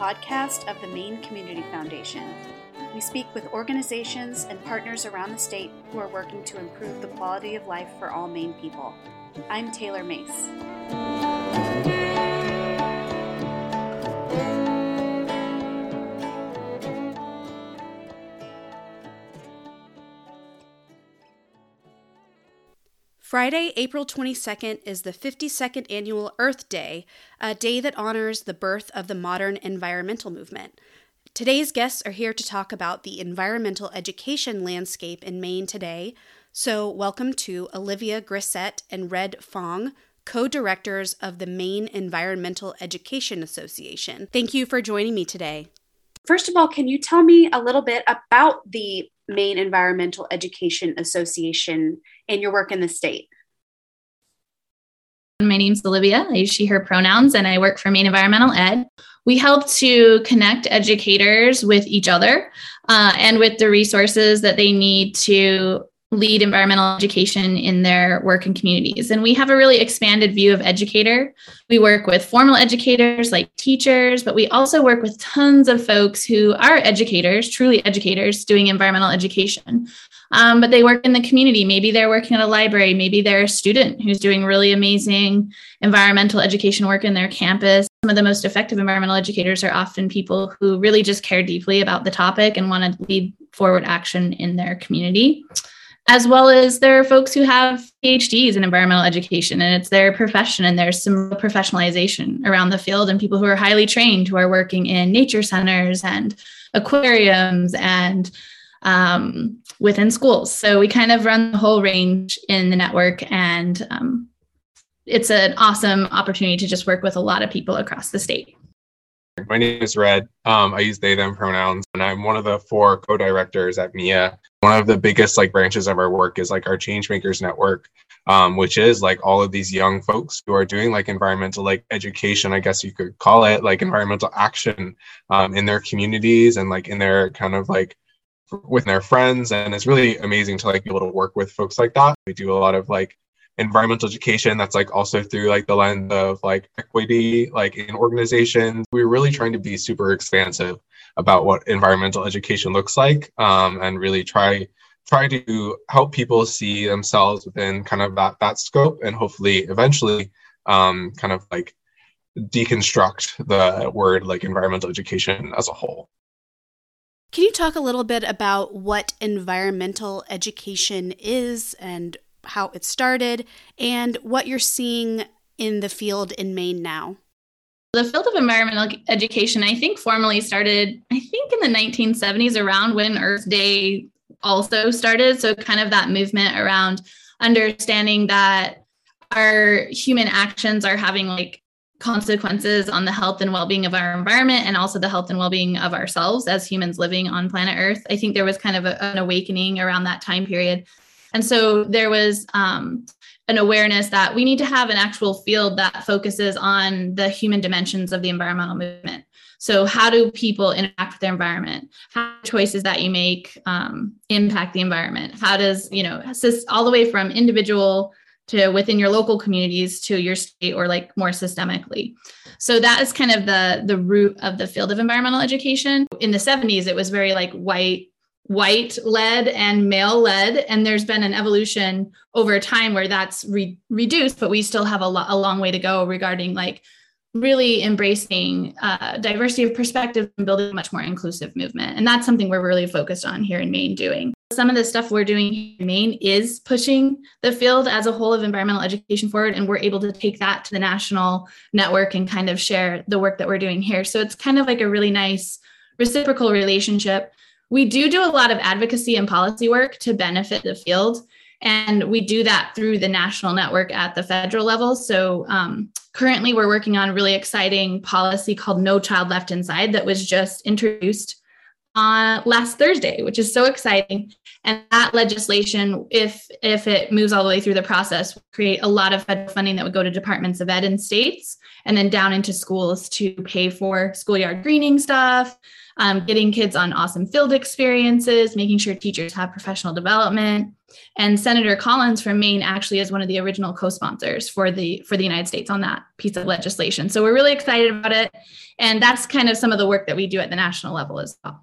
podcast of the Maine Community Foundation. We speak with organizations and partners around the state who are working to improve the quality of life for all Maine people. I'm Taylor Mace. Friday, April 22nd is the 52nd annual Earth Day, a day that honors the birth of the modern environmental movement. Today's guests are here to talk about the environmental education landscape in Maine today. So, welcome to Olivia Griset and Red Fong, co directors of the Maine Environmental Education Association. Thank you for joining me today. First of all, can you tell me a little bit about the Maine Environmental Education Association and your work in the state? My name's Olivia. I use she, her pronouns, and I work for Maine Environmental Ed. We help to connect educators with each other uh, and with the resources that they need to lead environmental education in their work and communities. And we have a really expanded view of educator. We work with formal educators like teachers, but we also work with tons of folks who are educators, truly educators, doing environmental education. Um, but they work in the community. Maybe they're working at a library. Maybe they're a student who's doing really amazing environmental education work in their campus. Some of the most effective environmental educators are often people who really just care deeply about the topic and want to lead forward action in their community as well as there are folks who have PhDs in environmental education and it's their profession and there's some professionalization around the field and people who are highly trained who are working in nature centers and aquariums and um, within schools. So we kind of run the whole range in the network and um, it's an awesome opportunity to just work with a lot of people across the state. My name is Red. Um, I use they, them pronouns, and I'm one of the four co directors at MEEA. One of the biggest like branches of our work is like our Changemakers Network, um, which is like all of these young folks who are doing like environmental like education, I guess you could call it, like environmental action um, in their communities and like in their kind of like with their friends. And it's really amazing to like be able to work with folks like that. We do a lot of like environmental education that's like also through like the lens of like equity like in organizations we're really trying to be super expansive about what environmental education looks like um, and really try try to help people see themselves within kind of that that scope and hopefully eventually um, kind of like deconstruct the word like environmental education as a whole can you talk a little bit about what environmental education is and how it started, and what you're seeing in the field in Maine now. The field of environmental education, I think, formally started, I think, in the 1970s, around when Earth Day also started. So, kind of that movement around understanding that our human actions are having like consequences on the health and well-being of our environment and also the health and well-being of ourselves as humans living on planet earth i think there was kind of a, an awakening around that time period and so there was um, an awareness that we need to have an actual field that focuses on the human dimensions of the environmental movement. So, how do people interact with their environment? How choices that you make um, impact the environment? How does, you know, all the way from individual to within your local communities to your state or like more systemically. So that is kind of the the root of the field of environmental education. In the 70s, it was very like white white led and male led and there's been an evolution over time where that's re- reduced but we still have a, lo- a long way to go regarding like really embracing uh, diversity of perspective and building a much more inclusive movement. And that's something we're really focused on here in maine doing. Some of the stuff we're doing here in maine is pushing the field as a whole of environmental education forward and we're able to take that to the national network and kind of share the work that we're doing here. So it's kind of like a really nice reciprocal relationship we do do a lot of advocacy and policy work to benefit the field. And we do that through the national network at the federal level. So um, currently, we're working on a really exciting policy called No Child Left Inside that was just introduced on last Thursday, which is so exciting. And that legislation, if if it moves all the way through the process, create a lot of federal funding that would go to departments of ed in states and then down into schools to pay for schoolyard greening stuff, um, getting kids on awesome field experiences, making sure teachers have professional development. And Senator Collins from Maine actually is one of the original co-sponsors for the for the United States on that piece of legislation. So we're really excited about it, and that's kind of some of the work that we do at the national level as well.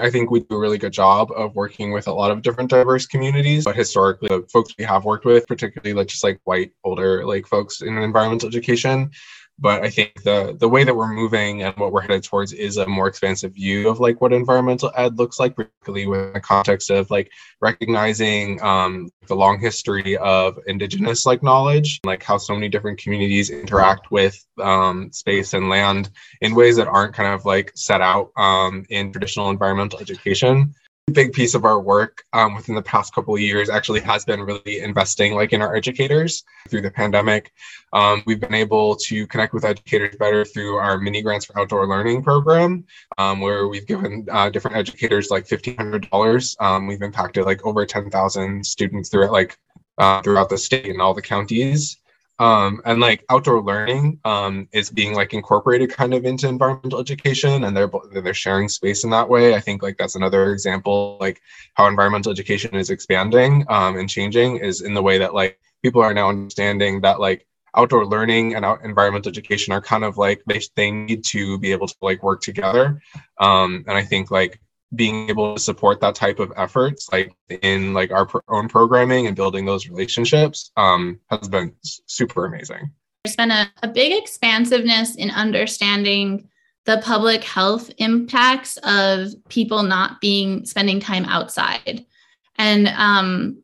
I think we do a really good job of working with a lot of different diverse communities. But historically, the folks we have worked with, particularly like just like white older like folks in environmental education, but i think the the way that we're moving and what we're headed towards is a more expansive view of like what environmental ed looks like particularly within the context of like recognizing um, the long history of indigenous like knowledge like how so many different communities interact with um, space and land in ways that aren't kind of like set out um, in traditional environmental education big piece of our work um, within the past couple of years actually has been really investing like in our educators through the pandemic. Um, we've been able to connect with educators better through our mini grants for outdoor learning program um, where we've given uh, different educators like $1500 um, we've impacted like over 10000 students through it like uh, throughout the state and all the counties um, and like outdoor learning um, is being like incorporated kind of into environmental education and they're they're sharing space in that way. I think like that's another example like how environmental education is expanding um, and changing is in the way that like people are now understanding that like outdoor learning and out environmental education are kind of like they, they need to be able to like work together. Um, and i think like being able to support that type of efforts like in like our own programming and building those relationships um, has been super amazing. There's been a, a big expansiveness in understanding the public health impacts of people not being spending time outside. And um,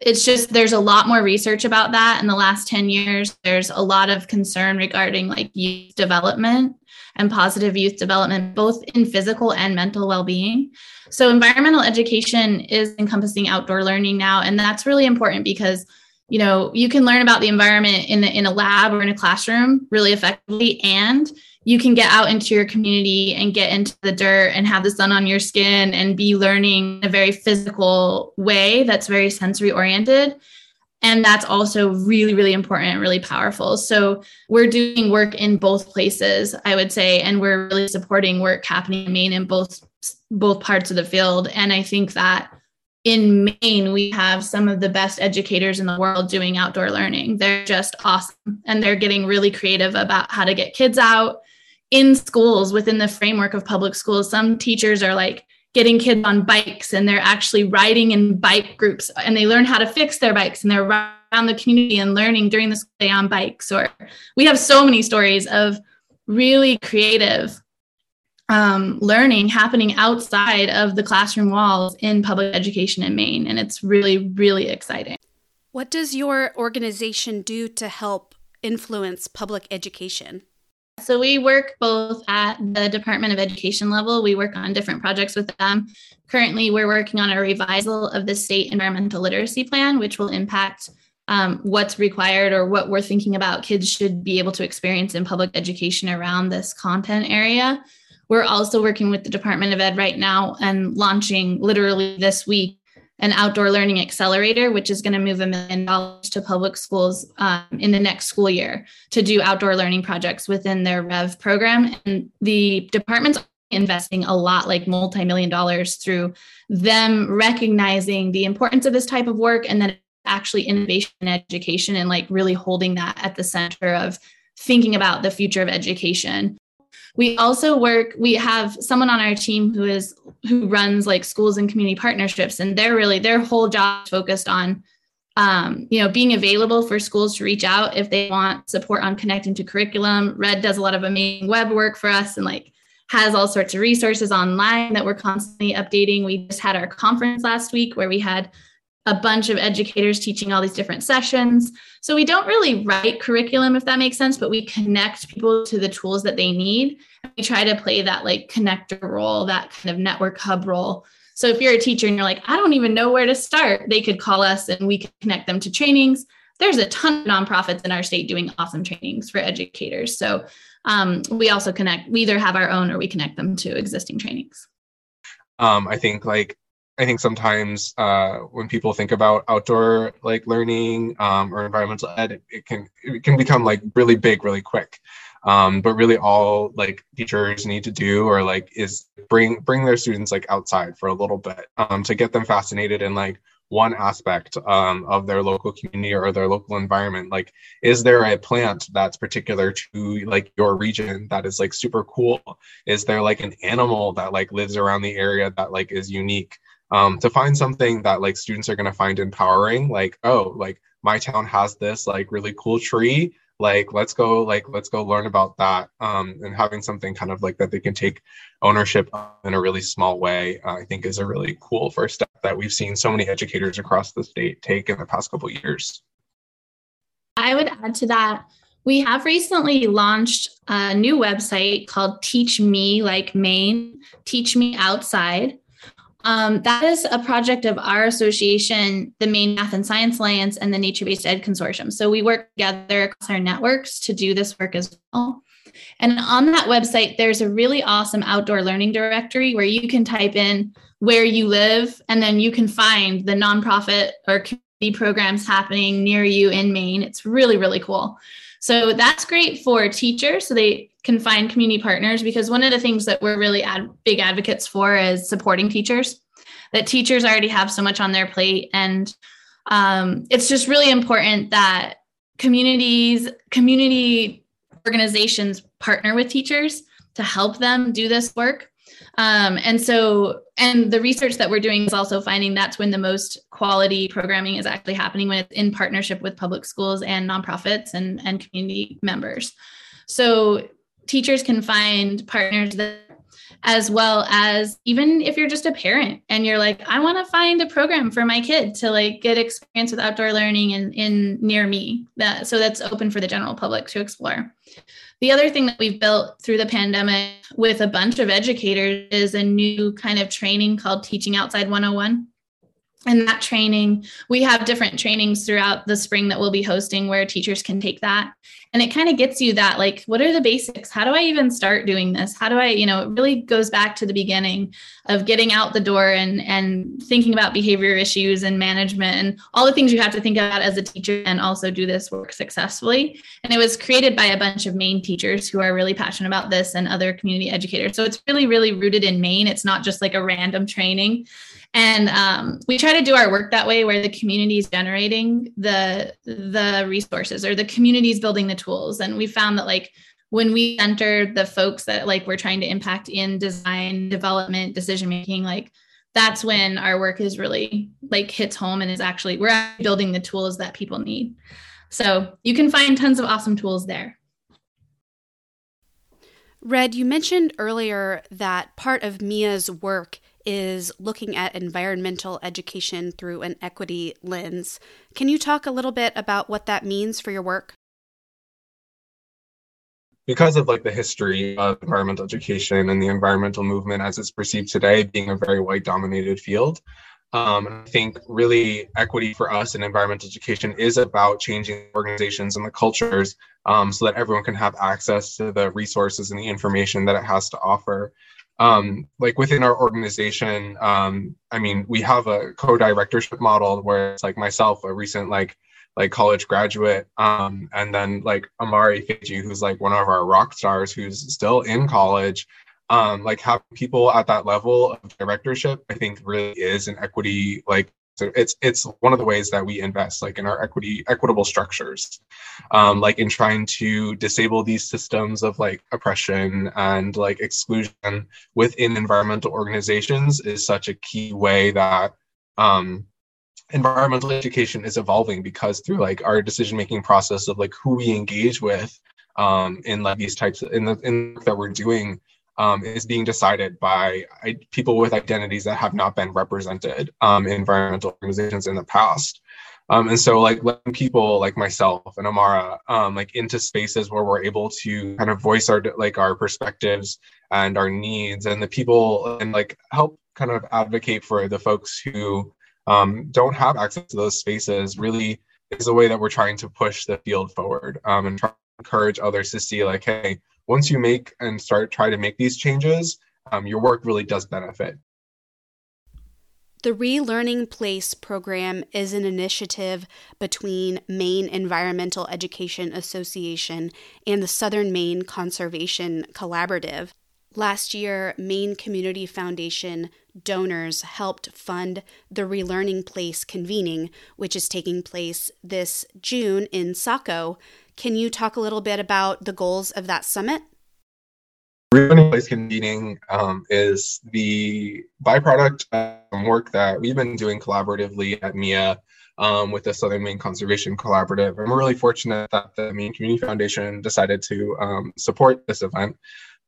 it's just there's a lot more research about that. In the last 10 years there's a lot of concern regarding like youth development and positive youth development, both in physical and mental well being. So, environmental education is encompassing outdoor learning now. And that's really important because you know you can learn about the environment in, in a lab or in a classroom really effectively and you can get out into your community and get into the dirt and have the sun on your skin and be learning in a very physical way that's very sensory oriented and that's also really, really important and really powerful. So we're doing work in both places, I would say, and we're really supporting work happening in Maine in both both parts of the field. And I think that in Maine, we have some of the best educators in the world doing outdoor learning. They're just awesome. And they're getting really creative about how to get kids out in schools within the framework of public schools. Some teachers are like, getting kids on bikes and they're actually riding in bike groups and they learn how to fix their bikes and they're around the community and learning during the day on bikes or we have so many stories of really creative um, learning happening outside of the classroom walls in public education in maine and it's really really exciting. What does your organization do to help influence public education so we work both at the Department of Education level. We work on different projects with them. Currently, we're working on a revisal of the state environmental literacy plan, which will impact um, what's required or what we're thinking about kids should be able to experience in public education around this content area. We're also working with the Department of Ed right now and launching literally this week an outdoor learning accelerator, which is going to move a million dollars to public schools um, in the next school year to do outdoor learning projects within their REV program. And the department's investing a lot, like multi million dollars, through them recognizing the importance of this type of work and then actually innovation and education and like really holding that at the center of thinking about the future of education we also work, we have someone on our team who is who runs like schools and community partnerships, and they're really their whole job focused on um, you know, being available for schools to reach out if they want support on connecting to curriculum. Red does a lot of amazing web work for us and like has all sorts of resources online that we're constantly updating. We just had our conference last week where we had a bunch of educators teaching all these different sessions. So we don't really write curriculum, if that makes sense, but we connect people to the tools that they need. We try to play that like connector role, that kind of network hub role. So if you're a teacher and you're like, I don't even know where to start, they could call us and we could connect them to trainings. There's a ton of nonprofits in our state doing awesome trainings for educators. So um, we also connect, we either have our own or we connect them to existing trainings. Um, I think like I think sometimes uh, when people think about outdoor like learning um, or environmental ed, it, it, can it can become like really big really quick. um, but really all like teachers need to do or like is bring bring their students like outside for a little bit um, to get them fascinated in like one aspect um, of their local community or their local environment. Like is there a plant that's particular to like your region that is like super cool? Is there like an animal that like lives around the area that like is unique um, to find something that like students are going to find empowering like oh like my town has this like really cool tree like let's go like let's go learn about that um, and having something kind of like that they can take ownership in a really small way uh, i think is a really cool first step that we've seen so many educators across the state take in the past couple years. I would add to that we have recently launched a new website called teach me like maine teach me outside um, that is a project of our association, the Maine Math and Science Alliance, and the Nature Based Ed Consortium. So we work together across our networks to do this work as well. And on that website, there's a really awesome outdoor learning directory where you can type in where you live, and then you can find the nonprofit or community programs happening near you in Maine. It's really, really cool. So that's great for teachers. So they can find community partners because one of the things that we're really ad- big advocates for is supporting teachers that teachers already have so much on their plate and um, it's just really important that communities community organizations partner with teachers to help them do this work. Um, and so and the research that we're doing is also finding that's when the most quality programming is actually happening when it's in partnership with public schools and nonprofits and, and community members. So teachers can find partners that as well as even if you're just a parent and you're like i want to find a program for my kid to like get experience with outdoor learning in, in near me that so that's open for the general public to explore the other thing that we've built through the pandemic with a bunch of educators is a new kind of training called teaching outside 101 and that training we have different trainings throughout the spring that we'll be hosting where teachers can take that. And it kind of gets you that like what are the basics? How do i even start doing this? How do i you know it really goes back to the beginning of getting out the door and and thinking about behavior issues and management and all the things you have to think about as a teacher and also do this work successfully. And it was created by a bunch of maine teachers who are really passionate about this and other community educators. So it's really really rooted in maine. It's not just like a random training and um, we try to do our work that way where the community is generating the the resources or the community is building the tools. And we found that like when we enter the folks that like we're trying to impact in design development decision making like that's when our work is really like hits home and is actually we're actually building the tools that people need. So you can find tons of awesome tools there. Red you mentioned earlier that part of MEEA's work is looking at environmental education through an equity lens. Can you talk a little bit about what that means for your work? Because of like the history of environmental education and the environmental movement as it's perceived today being a very white dominated field, um, I think really equity for us in environmental education is about changing organizations and the cultures um, so that everyone can have access to the resources and the information that it has to offer um, like within our organization, um, I mean, we have a co-directorship model where it's like myself, a recent like like college graduate, um, and then like Amari Fiji, who's like one of our rock stars, who's still in college. Um, like having people at that level of directorship, I think really is an equity like so it's it's one of the ways that we invest like in our equity equitable structures um, like in trying to disable these systems of like oppression and like exclusion within environmental organizations is such a key way that um, environmental education is evolving because through like our decision making process of like who we engage with um, in like these types of, in the in that we're doing um, is being decided by I, people with identities that have not been represented um, in environmental organizations in the past. Um, and so like letting people like myself and Amara um, like into spaces where we're able to kind of voice our like our perspectives and our needs and the people and like help kind of advocate for the folks who um, don't have access to those spaces really is a way that we're trying to push the field forward um, and try to encourage others to see like hey once you make and start try to make these changes, um, your work really does benefit. The Relearning Place program is an initiative between Maine Environmental Education Association and the Southern Maine Conservation Collaborative. Last year, Maine Community Foundation donors helped fund the Relearning Place convening, which is taking place this June in Saco. Can you talk a little bit about the goals of that summit? Relearning Place convening um, is the byproduct of work that we've been doing collaboratively at MEEA um, with the Southern Maine Conservation Collaborative. And we're really fortunate that the Maine Community Foundation decided to um, support this event.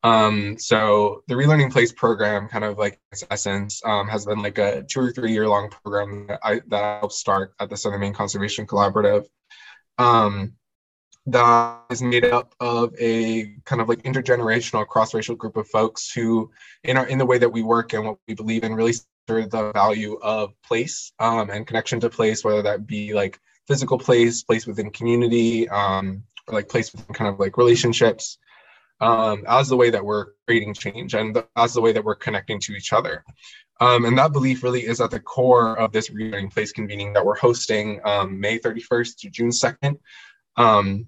Um, so the Relearning Place program, kind of like its essence, um, has been like a two or three year long program that I that I helped start at the Southern Maine Conservation Collaborative. Um, that is made up of a kind of like intergenerational cross-racial group of folks who in our in the way that we work and what we believe in really center the value of place um, and connection to place whether that be like physical place place within community um, or like place within kind of like relationships um, as the way that we're creating change and the, as the way that we're connecting to each other um, and that belief really is at the core of this relearning place convening that we're hosting um, May 31st to June 2nd. Um,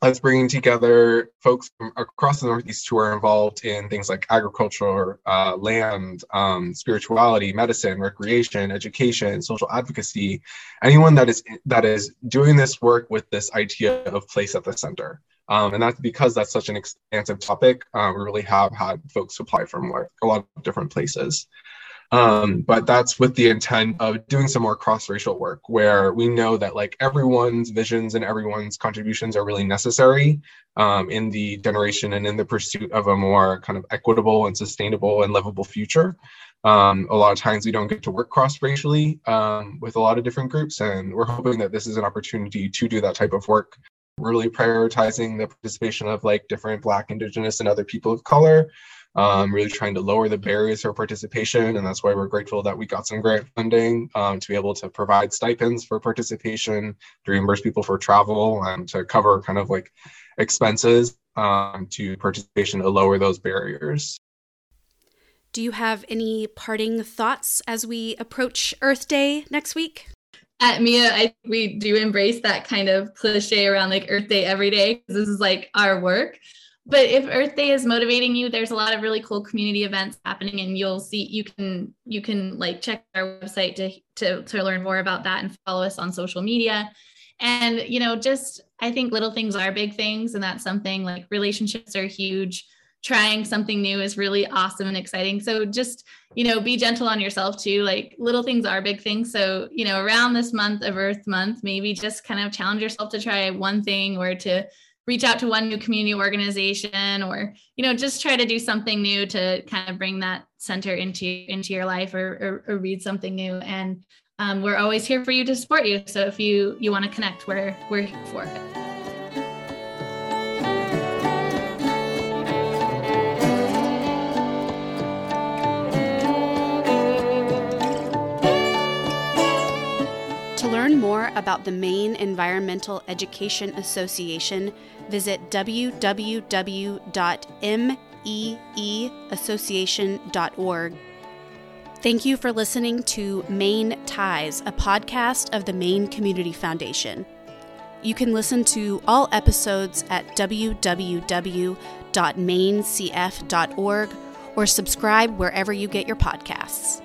that's bringing together folks from across the Northeast who are involved in things like agriculture, uh, land, um, spirituality, medicine, recreation, education, social advocacy. Anyone that is that is doing this work with this idea of place at the center. Um, and that's because that's such an expansive topic. Um, we really have had folks apply from like a lot of different places. Um, but that's with the intent of doing some more cross-racial work where we know that like everyone's visions and everyone's contributions are really necessary um, in the generation and in the pursuit of a more kind of equitable and sustainable and livable future. Um, a lot of times we don't get to work cross-racially um, with a lot of different groups, and we're hoping that this is an opportunity to do that type of work really prioritizing the participation of like different black indigenous and other people of color um, really trying to lower the barriers for participation. And that's why we're grateful that we got some grant funding um, to be able to provide stipends for participation, to reimburse people for travel, and to cover kind of like expenses um, to participation to lower those barriers. Do you have any parting thoughts as we approach Earth Day next week? At MEEA, I we do embrace that kind of cliche around like Earth Day every day because this is like our work. But if earth day is motivating you there's a lot of really cool community events happening and you'll see you can you can like check our website to to, to learn more about that and follow us on social media. And you know just i think little things are big things and that's something like relationships are huge trying something new is really awesome and exciting. So just you know be gentle on yourself too. Like little things are big things. So you know around this month of earth month maybe just kind of challenge yourself to try one thing or to reach out to one new community organization or you know just try to do something new to kind of bring that center into into your life or, or, or read something new. And um, we're always here for you to support you. So if you you want to connect we're we're here for it more about the Maine Environmental Education Association, visit www.meeassociation.org. Thank you for listening to Maine Ties, a podcast of the Maine Community Foundation. You can listen to all episodes at www.mainecf.org or subscribe wherever you get your podcasts.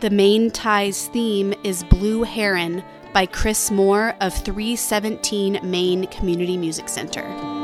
The Maine Ties theme is Blue Heron by Chris Moore of 317 Main Community Music Center.